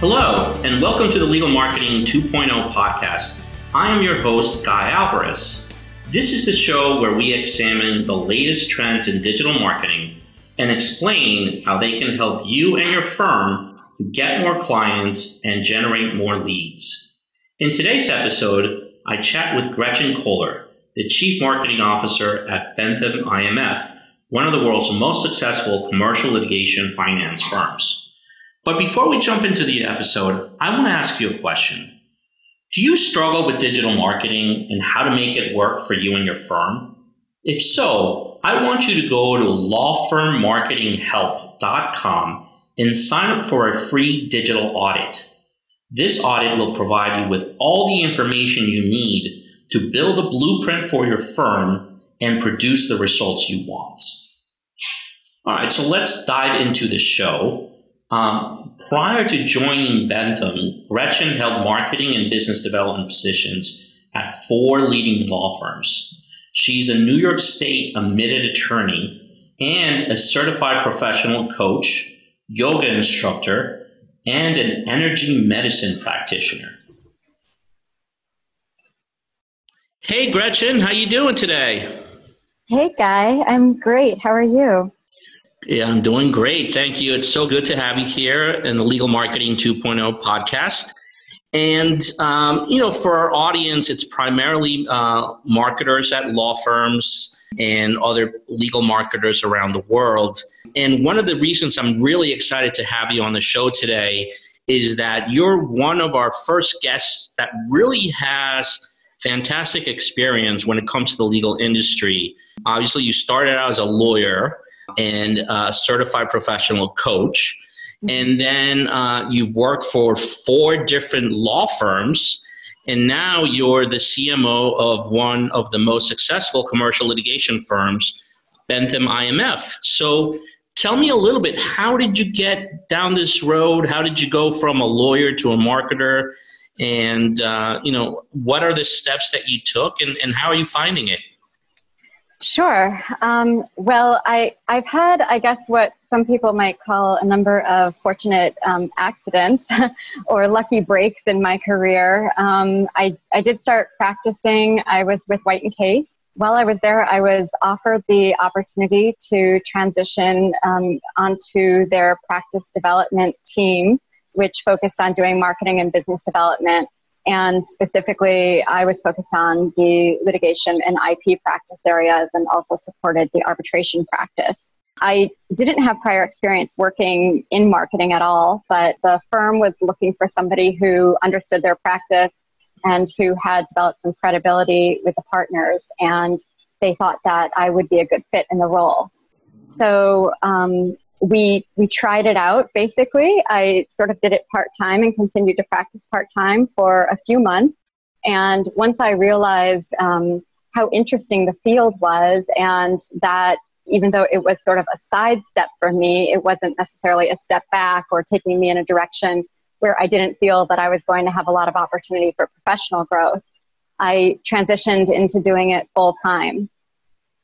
Hello, and welcome to the Legal Marketing 2.0 podcast. I am your host, Guy Alvarez. This is the show where we examine the latest trends in digital marketing and explain how they can help you and your firm get more clients and generate more leads. In today's episode, I chat with Gretchen Koehler, the Chief Marketing Officer at Bentham IMF, one of the world's most successful commercial litigation finance firms. But before we jump into the episode, I want to ask you a question. Do you struggle with digital marketing and how to make it work for you and your firm? If so, I want you to go to lawfirmmarketinghelp.com and sign up for a free digital audit. This audit will provide you with all the information you need to build a blueprint for your firm and produce the results you want. All right, so let's dive into the show. Um, prior to joining Bentham, Gretchen held marketing and business development positions at four leading law firms. She's a New York State admitted attorney and a certified professional coach, yoga instructor, and an energy medicine practitioner. Hey Gretchen, how you doing today? Hey Guy, I'm great. How are you? Yeah, I'm doing great. Thank you. It's so good to have you here in the Legal Marketing 2.0 podcast. And, um, you know, for our audience, it's primarily uh, marketers at law firms and other legal marketers around the world. And one of the reasons I'm really excited to have you on the show today is that you're one of our first guests that really has fantastic experience when it comes to the legal industry. Obviously, you started out as a lawyer and a certified professional coach. And then uh, you've worked for four different law firms. And now you're the CMO of one of the most successful commercial litigation firms, Bentham IMF. So tell me a little bit how did you get down this road? How did you go from a lawyer to a marketer? And, uh, you know, what are the steps that you took and, and how are you finding it? Sure. Um, well, I, I've had, I guess, what some people might call a number of fortunate um, accidents or lucky breaks in my career. Um, I, I did start practicing. I was with White and Case. While I was there, I was offered the opportunity to transition um, onto their practice development team, which focused on doing marketing and business development and specifically, I was focused on the litigation and IP practice areas and also supported the arbitration practice. I didn't have prior experience working in marketing at all, but the firm was looking for somebody who understood their practice and who had developed some credibility with the partners. And they thought that I would be a good fit in the role. So um, we we tried it out basically. I sort of did it part-time and continued to practice part-time for a few months. And once i realized um, how interesting the field was and that even though it was sort of a side step for me it wasn't necessarily a step back or taking me in a direction where i didn't feel that i was going to have a lot of opportunity for professional growth i transitioned into doing it full time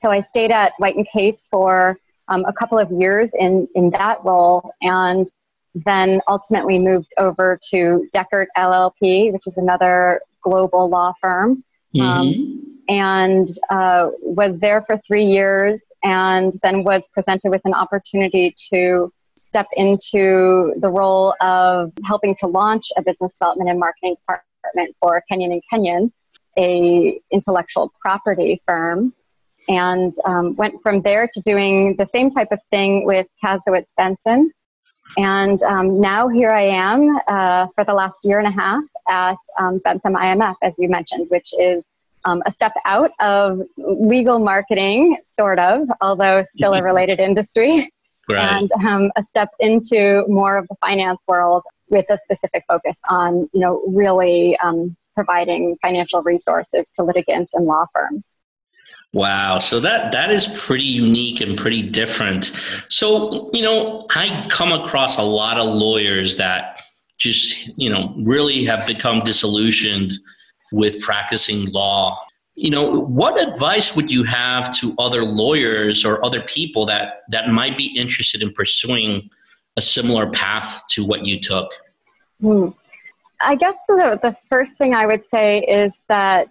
so i stayed at white and case for um, a couple of years in, in that role. And then ultimately moved over to Dechert LLP, which is another global law firm, mm-hmm. um, and uh, was there for three years and then was presented with an opportunity to step into the role of helping to launch a business development and marketing department for Kenyon and Kenyon, a intellectual property firm and um, went from there to doing the same type of thing with Kasowitz Benson. And um, now here I am uh, for the last year and a half at um, Bentham IMF, as you mentioned, which is um, a step out of legal marketing, sort of, although still a related industry, right. and um, a step into more of the finance world with a specific focus on, you know, really um, providing financial resources to litigants and law firms. Wow. So that that is pretty unique and pretty different. So, you know, I come across a lot of lawyers that just, you know, really have become disillusioned with practicing law. You know, what advice would you have to other lawyers or other people that that might be interested in pursuing a similar path to what you took? Hmm. I guess the, the first thing I would say is that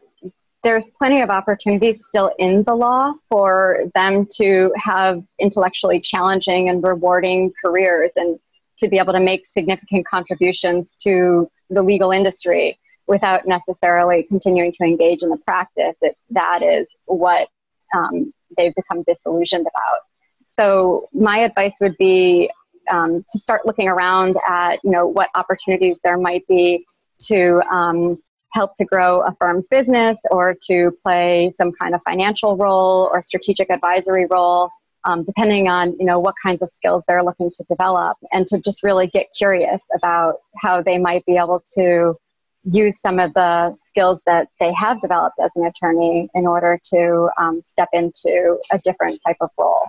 there's plenty of opportunities still in the law for them to have intellectually challenging and rewarding careers and to be able to make significant contributions to the legal industry without necessarily continuing to engage in the practice if that is what um, they've become disillusioned about. So my advice would be um, to start looking around at you know what opportunities there might be to um, help to grow a firm's business or to play some kind of financial role or strategic advisory role um, depending on you know what kinds of skills they're looking to develop and to just really get curious about how they might be able to use some of the skills that they have developed as an attorney in order to um, step into a different type of role.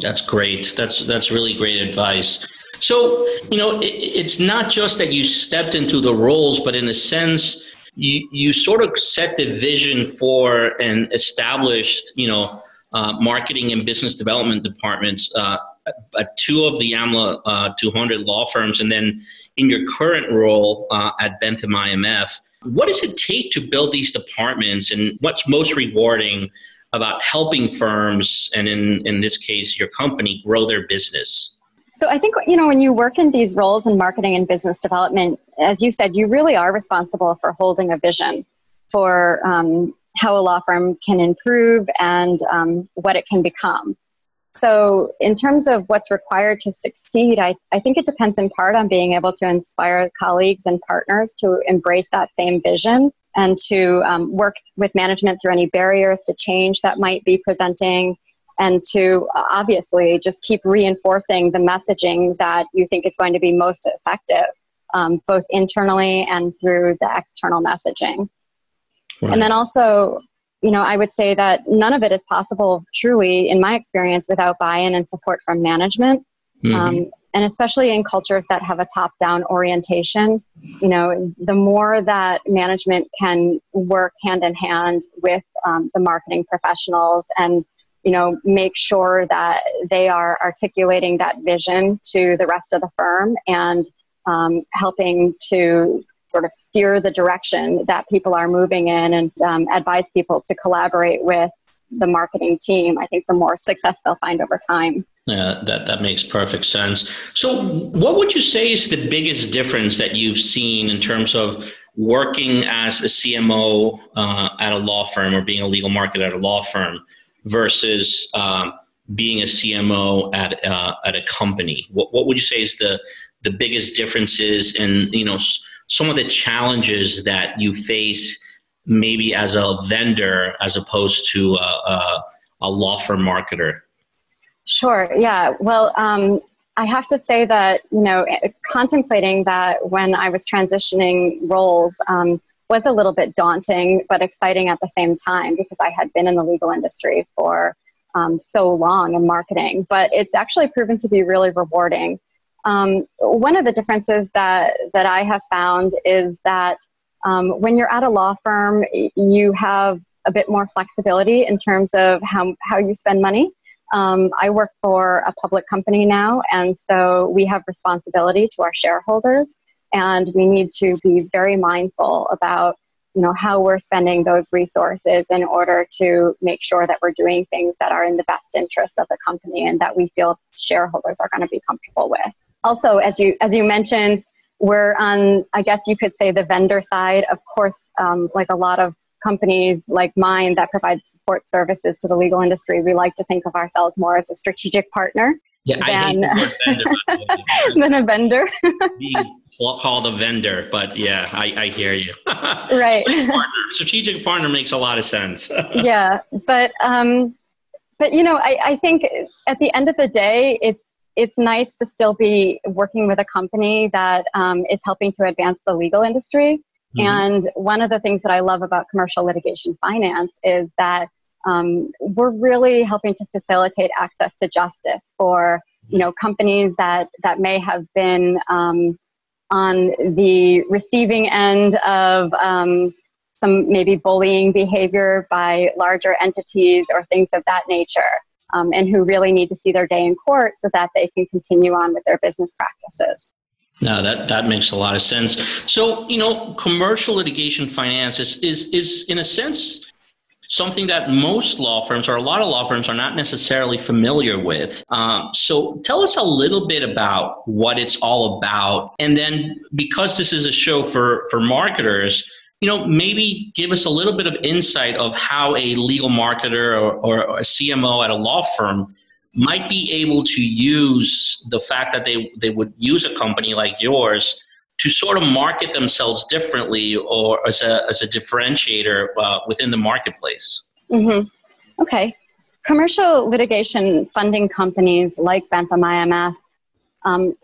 That's great. That's that's really great advice. So you know it, it's not just that you stepped into the roles but in a sense you you sort of set the vision for and established you know uh, marketing and business development departments uh, at two of the AmLaw uh, 200 law firms, and then in your current role uh, at Bentham IMF. What does it take to build these departments, and what's most rewarding about helping firms, and in, in this case, your company, grow their business? So I think you know when you work in these roles in marketing and business development, as you said, you really are responsible for holding a vision for um, how a law firm can improve and um, what it can become. So, in terms of what's required to succeed, I, I think it depends in part on being able to inspire colleagues and partners to embrace that same vision and to um, work with management through any barriers to change that might be presenting and to obviously just keep reinforcing the messaging that you think is going to be most effective, um, both internally and through the external messaging. And then also, you know, I would say that none of it is possible, truly, in my experience, without buy in and support from management. Mm-hmm. Um, and especially in cultures that have a top down orientation, you know, the more that management can work hand in hand with um, the marketing professionals and, you know, make sure that they are articulating that vision to the rest of the firm and um, helping to sort of steer the direction that people are moving in and um, advise people to collaborate with the marketing team, I think the more success they'll find over time. Yeah, that, that makes perfect sense. So, what would you say is the biggest difference that you've seen in terms of working as a CMO uh, at a law firm or being a legal marketer at a law firm versus uh, being a CMO at, uh, at a company? What, what would you say is the, the biggest differences and you know, some of the challenges that you face maybe as a vendor as opposed to a, a, a law firm marketer? Sure. Yeah. Well, um, I have to say that you know, contemplating that when I was transitioning roles um, was a little bit daunting, but exciting at the same time because I had been in the legal industry for um, so long in marketing. But it's actually proven to be really rewarding. Um, one of the differences that, that I have found is that um, when you're at a law firm, you have a bit more flexibility in terms of how, how you spend money. Um, I work for a public company now, and so we have responsibility to our shareholders, and we need to be very mindful about you know how we're spending those resources in order to make sure that we're doing things that are in the best interest of the company and that we feel shareholders are going to be comfortable with also, as you as you mentioned, we're on I guess you could say the vendor side. Of course, um, like a lot of companies like mine that provide support services to the legal industry, we like to think of ourselves more as a strategic partner. Yeah, than, than a vendor. Being called a vendor, but yeah, I, I hear you. right. partner, strategic partner makes a lot of sense. yeah, but um, but you know, I, I think at the end of the day, it's it's nice to still be working with a company that um, is helping to advance the legal industry. Mm-hmm. And one of the things that I love about commercial litigation finance is that um, we're really helping to facilitate access to justice for you know companies that that may have been um, on the receiving end of um, some maybe bullying behavior by larger entities or things of that nature um, and who really need to see their day in court so that they can continue on with their business practices. No, that, that makes a lot of sense. So, you know, commercial litigation finance is, is, is in a sense something that most law firms or a lot of law firms are not necessarily familiar with. Um, so tell us a little bit about what it's all about. And then because this is a show for, for marketers, you know, maybe give us a little bit of insight of how a legal marketer or, or a CMO at a law firm might be able to use the fact that they, they would use a company like yours to sort of market themselves differently or as a, as a differentiator uh, within the marketplace. Mm-hmm. Okay. Commercial litigation funding companies like Bentham IMF um,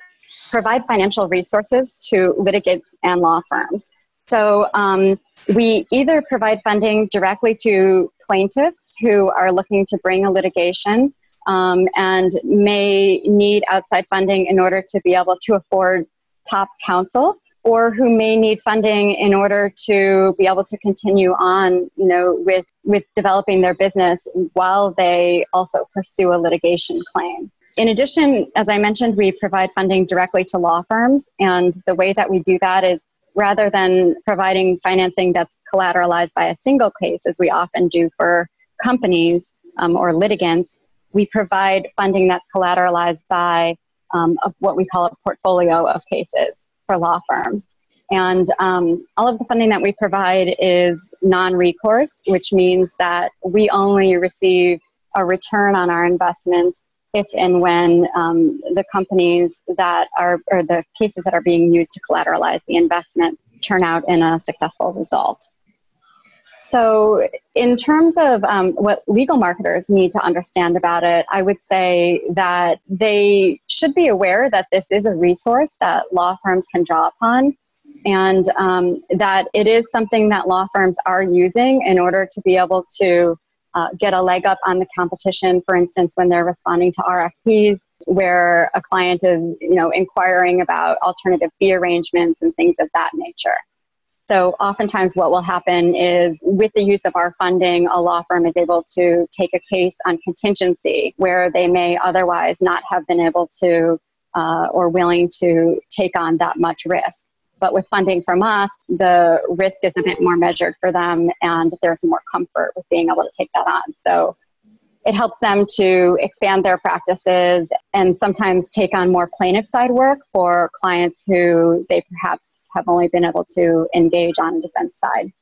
provide financial resources to litigants and law firms. So um, we either provide funding directly to plaintiffs who are looking to bring a litigation um, and may need outside funding in order to be able to afford top counsel or who may need funding in order to be able to continue on you know with with developing their business while they also pursue a litigation claim. In addition as i mentioned we provide funding directly to law firms and the way that we do that is rather than providing financing that's collateralized by a single case as we often do for companies um, or litigants we provide funding that's collateralized by um, of what we call a portfolio of cases for law firms. And um, all of the funding that we provide is non recourse, which means that we only receive a return on our investment if and when um, the companies that are, or the cases that are being used to collateralize the investment turn out in a successful result. So, in terms of um, what legal marketers need to understand about it, I would say that they should be aware that this is a resource that law firms can draw upon. And um, that it is something that law firms are using in order to be able to uh, get a leg up on the competition. For instance when they're responding to rfps where a client is you know inquiring about alternative fee arrangements and things of that nature so, oftentimes, what will happen is with the use of our funding, a law firm is able to take a case on contingency where they may otherwise not have been able to uh, or willing to take on that much risk. But with funding from us, the risk is a bit more measured for them and there's more comfort with being able to take that on. So, it helps them to expand their practices and sometimes take on more plaintiff side work for clients who they perhaps have only been able to engage on the defense side.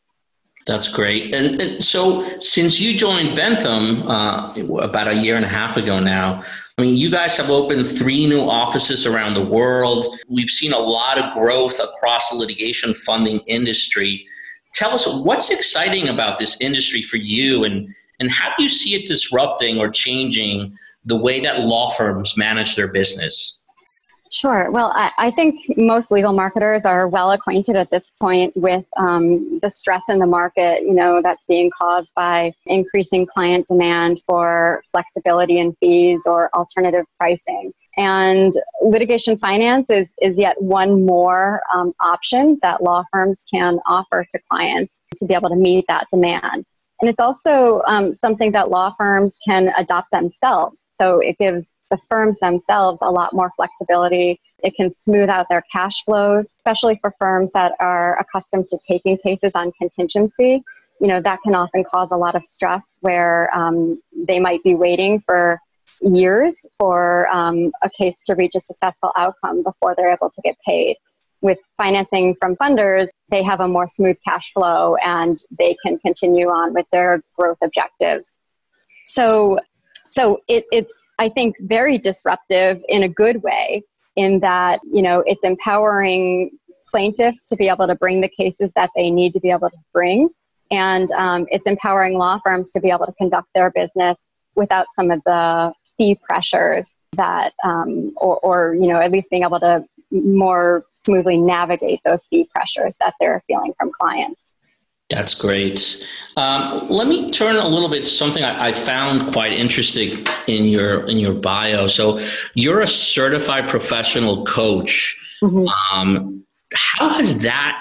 That's great. And, and, so, since you joined Bentham uh, about a year and a half ago now, I mean, you guys have opened three new offices around the world. We've seen a lot of growth across the litigation funding industry. Tell us what's exciting about this industry for you, and, and how do you see it disrupting or changing the way that law firms manage their business? Sure. Well, I, I, think most legal marketers are well acquainted at this point with um, the stress in the market, you know, that's being caused by increasing client demand for flexibility in fees or alternative pricing. And litigation finance is, is yet one more um, option that law firms can offer to clients to be able to meet that demand. And it's also um, something that law firms can adopt themselves. So it gives the firms themselves a lot more flexibility. It can smooth out their cash flows, especially for firms that are accustomed to taking cases on contingency. You know, that can often cause a lot of stress where um, they might be waiting for years for um, a case to reach a successful outcome before they're able to get paid with financing from funders, they have a more smooth cash flow and they can continue on with their growth objectives. So, so it, it's, I think, very disruptive in a good way in that, you know, it's empowering plaintiffs to be able to bring the cases that they need to be able to bring. And um, it's empowering law firms to be able to conduct their business without some of the fee pressures that, um, or, or, you know, at least being able to more smoothly navigate those fee pressures that they're feeling from clients. That's great. Um, let me turn a little bit something I, I, found quite interesting in your in your bio. So you're a certified professional coach. Mm-hmm. Um, how has that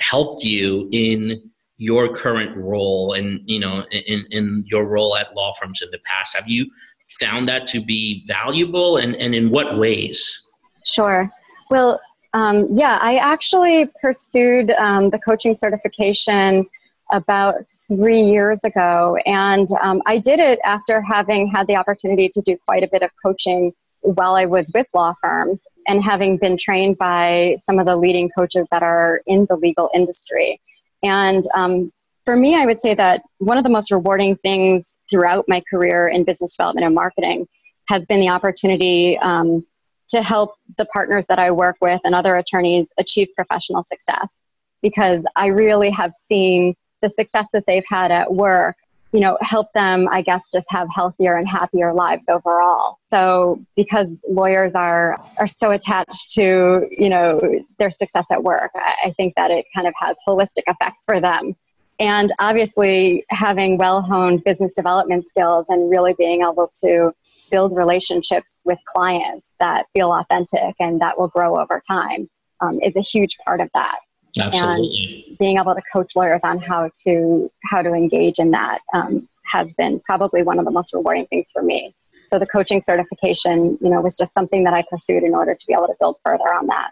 helped you in your current role and you know in, in your role at law firms in the past? Have you found that to be valuable and, and in what ways? Sure. Well, Um, yeah, I actually pursued um, the coaching certification about three years ago. And um, I did it after having had the opportunity to do quite a bit of coaching while I was with law firms and having been trained by some of the leading coaches that are in the legal industry. And um, for me, I would say that one of the most rewarding things throughout my career in business development and marketing has been the opportunity um, to help the partners that I work with and other attorneys achieve professional success. Because I really have seen the success that they've had at work you know help them i guess just have healthier and happier lives overall so because lawyers are are so attached to you know their success at work i, I think that it kind of has holistic effects for them and obviously having well honed business development skills and really being able to build relationships with clients that feel authentic and that will grow over time um, is a huge part of that Absolutely. And being able to coach lawyers on how to how to engage in that um, has been probably one of the most rewarding things for me. So the coaching certification, you know, was just something that I pursued in order to be able to build further on that.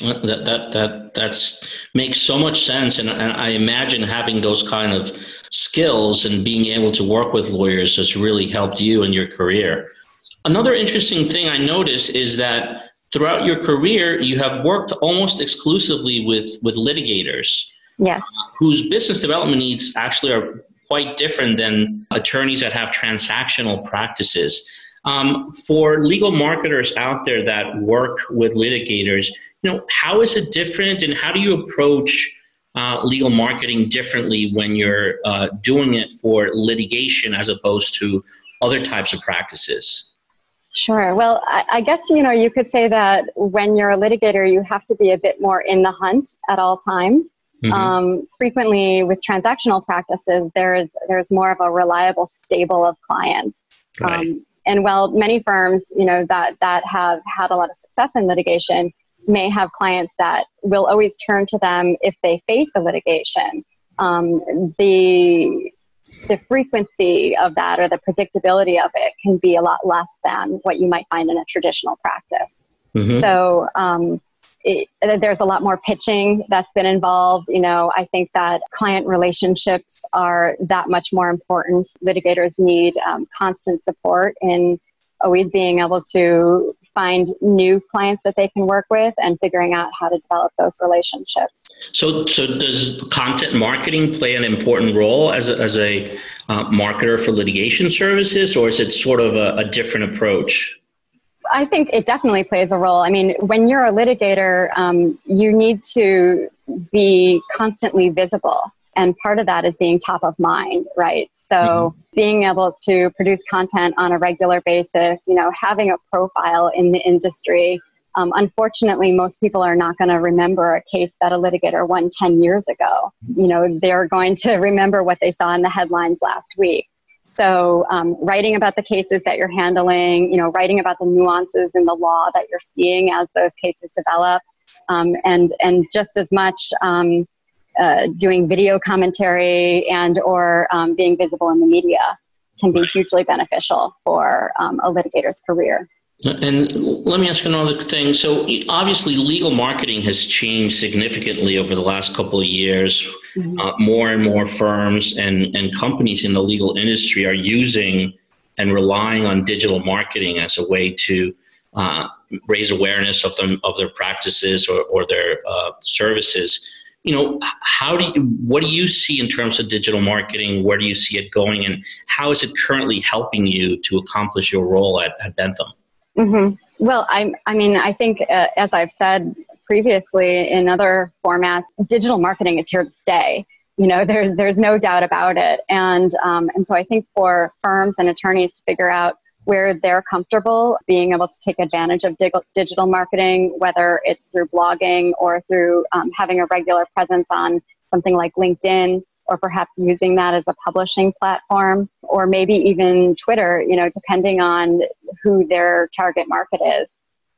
That that that that's makes so much sense, and, and I imagine having those kind of skills and being able to work with lawyers has really helped you in your career. Another interesting thing I noticed is that throughout your career, you have worked almost exclusively with, with litigators. Yes. Whose business development needs actually are quite different than attorneys that have transactional practices. Um, for legal marketers out there that work with litigators, you know, how is it different and how do you approach uh, legal marketing differently when you're uh, doing it for litigation as opposed to other types of practices? Sure. Well, I, I, guess you know you could say that when you're a litigator, you have to be a bit more in the hunt at all times. Mm-hmm. Um, frequently, with transactional practices, there's there's more of a reliable stable of clients. Right. Um, and while many firms, you know, that that have had a lot of success in litigation, may have clients that will always turn to them if they face a litigation. Um, the the frequency of that or the predictability of it can be a lot less than what you might find in a traditional practice. Mm-hmm. So um, it, there's a lot more pitching that's been involved. You know, I think that client relationships are that much more important. Litigators need um, constant support in always being able to find new clients that they can work with and figuring out how to develop those relationships. So, so does content marketing play an important role as a, as a uh, marketer for litigation services, or is it sort of a, a different approach? I think it definitely plays a role. I mean, when you're a litigator, um, you need to be constantly visible and part of that is being top of mind right? So mm-hmm. being able to produce content on a regular basis you know having a profile in the industry um, unfortunately most people are not going to remember a case that a litigator won 10 years ago. You know they're going to remember what they saw in the headlines last week. So um, writing about the cases that you're handling you know writing about the nuances in the law that you're seeing as those cases develop um, and and just as much um, uh, doing video commentary and or um, being visible in the media can be hugely beneficial for um, a litigator's career. And let me ask another thing. So, obviously, legal marketing has changed significantly over the last couple of years. Mm-hmm. Uh, more and more firms and, and companies in the legal industry are using and relying on digital marketing as a way to uh, raise awareness of them of their practices or, or their uh, services you know how do you what do you see in terms of digital marketing? Where do you see it going? And how is it currently helping you to accomplish your role at, at bentham? Mm-hmm. well I, I mean i think uh, as i've said previously in other formats digital marketing is here to stay. You know there's there's no doubt about it. And um, and so i think for firms and attorneys to figure out where they're comfortable being able to take advantage of dig- digital marketing, whether it's through blogging or through um, having a regular presence on something like LinkedIn, or perhaps using that as a publishing platform, or maybe even Twitter, you know, depending on who their target market is.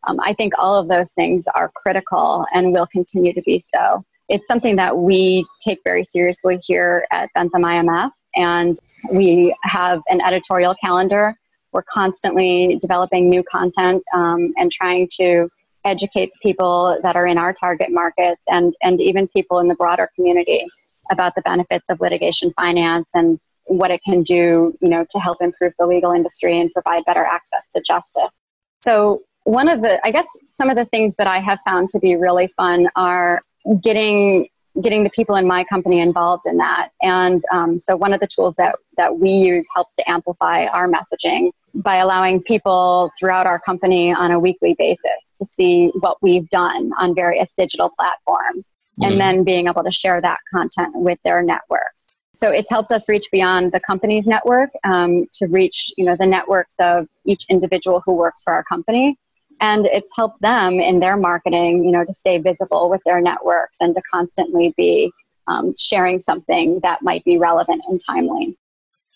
Um, I think all of those things are critical and will continue to be so. It's something that we take very seriously here at Bentham IMF, and we have an editorial calendar we're constantly developing new content um, and trying to educate people that are in our target markets and, and even people in the broader community about the benefits of litigation finance and what it can do, you know, to help improve the legal industry and provide better access to justice. So one of the, I guess, some of the things that I have found to be really fun are getting getting the people in my company involved in that. And um, so one of the tools that that we use helps to amplify our messaging by allowing people throughout our company on a weekly basis to see what we've done on various digital platforms, mm-hmm. and then being able to share that content with their networks. So it's helped us reach beyond the company's network um, to reach, you know, the networks of each individual who works for our company, and it's helped them in their marketing, you know, to stay visible with their networks and to constantly be um, sharing something that might be relevant and timely.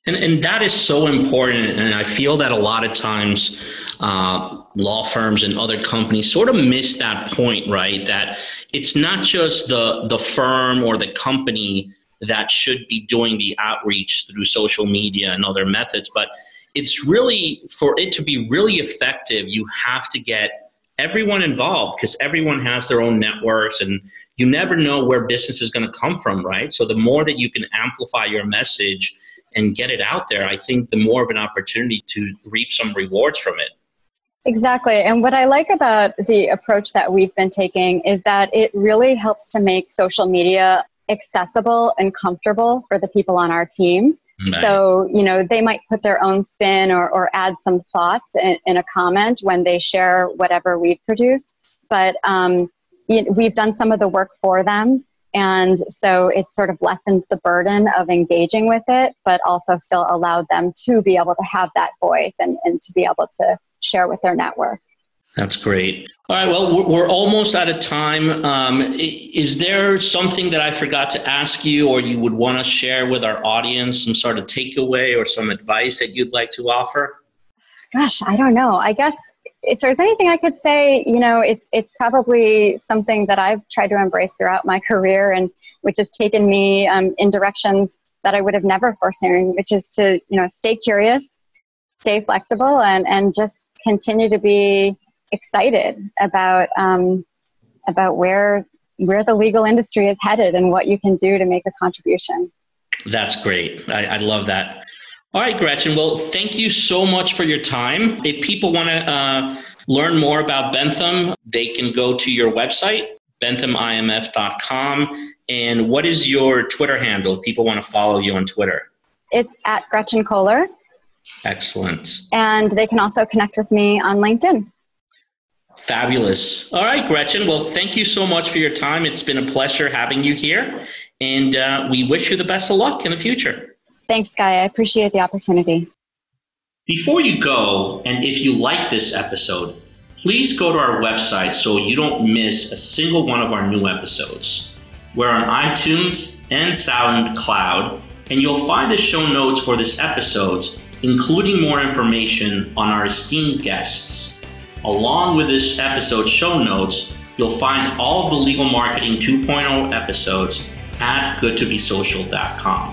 And, and that is so important. And I feel that a lot of times uh, law firms and other companies sort of miss that point, right? That it's not just the, the firm or the company that should be doing the outreach through social media and other methods. But it's really, for it to be really effective, you have to get everyone involved because everyone has their own networks and you never know where business is going to come from, right? So the more that you can amplify your message and get it out there, I think the more of an opportunity to reap some rewards from it. Exactly. And what I like about the approach that we've been taking is that it really helps to make social media accessible and comfortable for the people on our team. So, you know, they might put their own spin or, or add some thoughts in, in a comment when they share whatever we've produced. But um, we've done some of the work for them. And so it sort of lessened the burden of engaging with it, but also still allowed them to be able to have that voice and, and to be able to share with their network. That's great. All right. Well, we're almost out of time. Um, is there something that I forgot to ask you, or you would want to share with our audience, some sort of takeaway or some advice that you'd like to offer? Gosh, I don't know. I guess if there's anything I could say, you know, it's it's probably something that I've tried to embrace throughout my career, and which has taken me um, in directions that I would have never foreseen, which is to you know stay curious, stay flexible, and and just continue to be excited about um, about where where the legal industry is headed and what you can do to make a contribution. That's great. I, I love that. All right, Gretchen. Well, thank you so much for your time. If people want to uh, learn more about Bentham, they can go to your website, benthamimf.com. And what is your Twitter handle if people want to follow you on Twitter? It's at Gretchen Koehler. Excellent. And they can also connect with me on LinkedIn. Fabulous. All right, Gretchen. Well, thank you so much for your time. It's been a pleasure having you here, and uh, we wish you the best of luck in the future. Thanks, Guy. I appreciate the opportunity. Before you go, and if you like this episode, please go to our website so you don't miss a single one of our new episodes. We're on iTunes and SoundCloud, and you'll find the show notes for this episode, including more information on our esteemed guests. Along with this episode show notes, you'll find all of the Legal Marketing 2.0 episodes at goodtobesocial.com.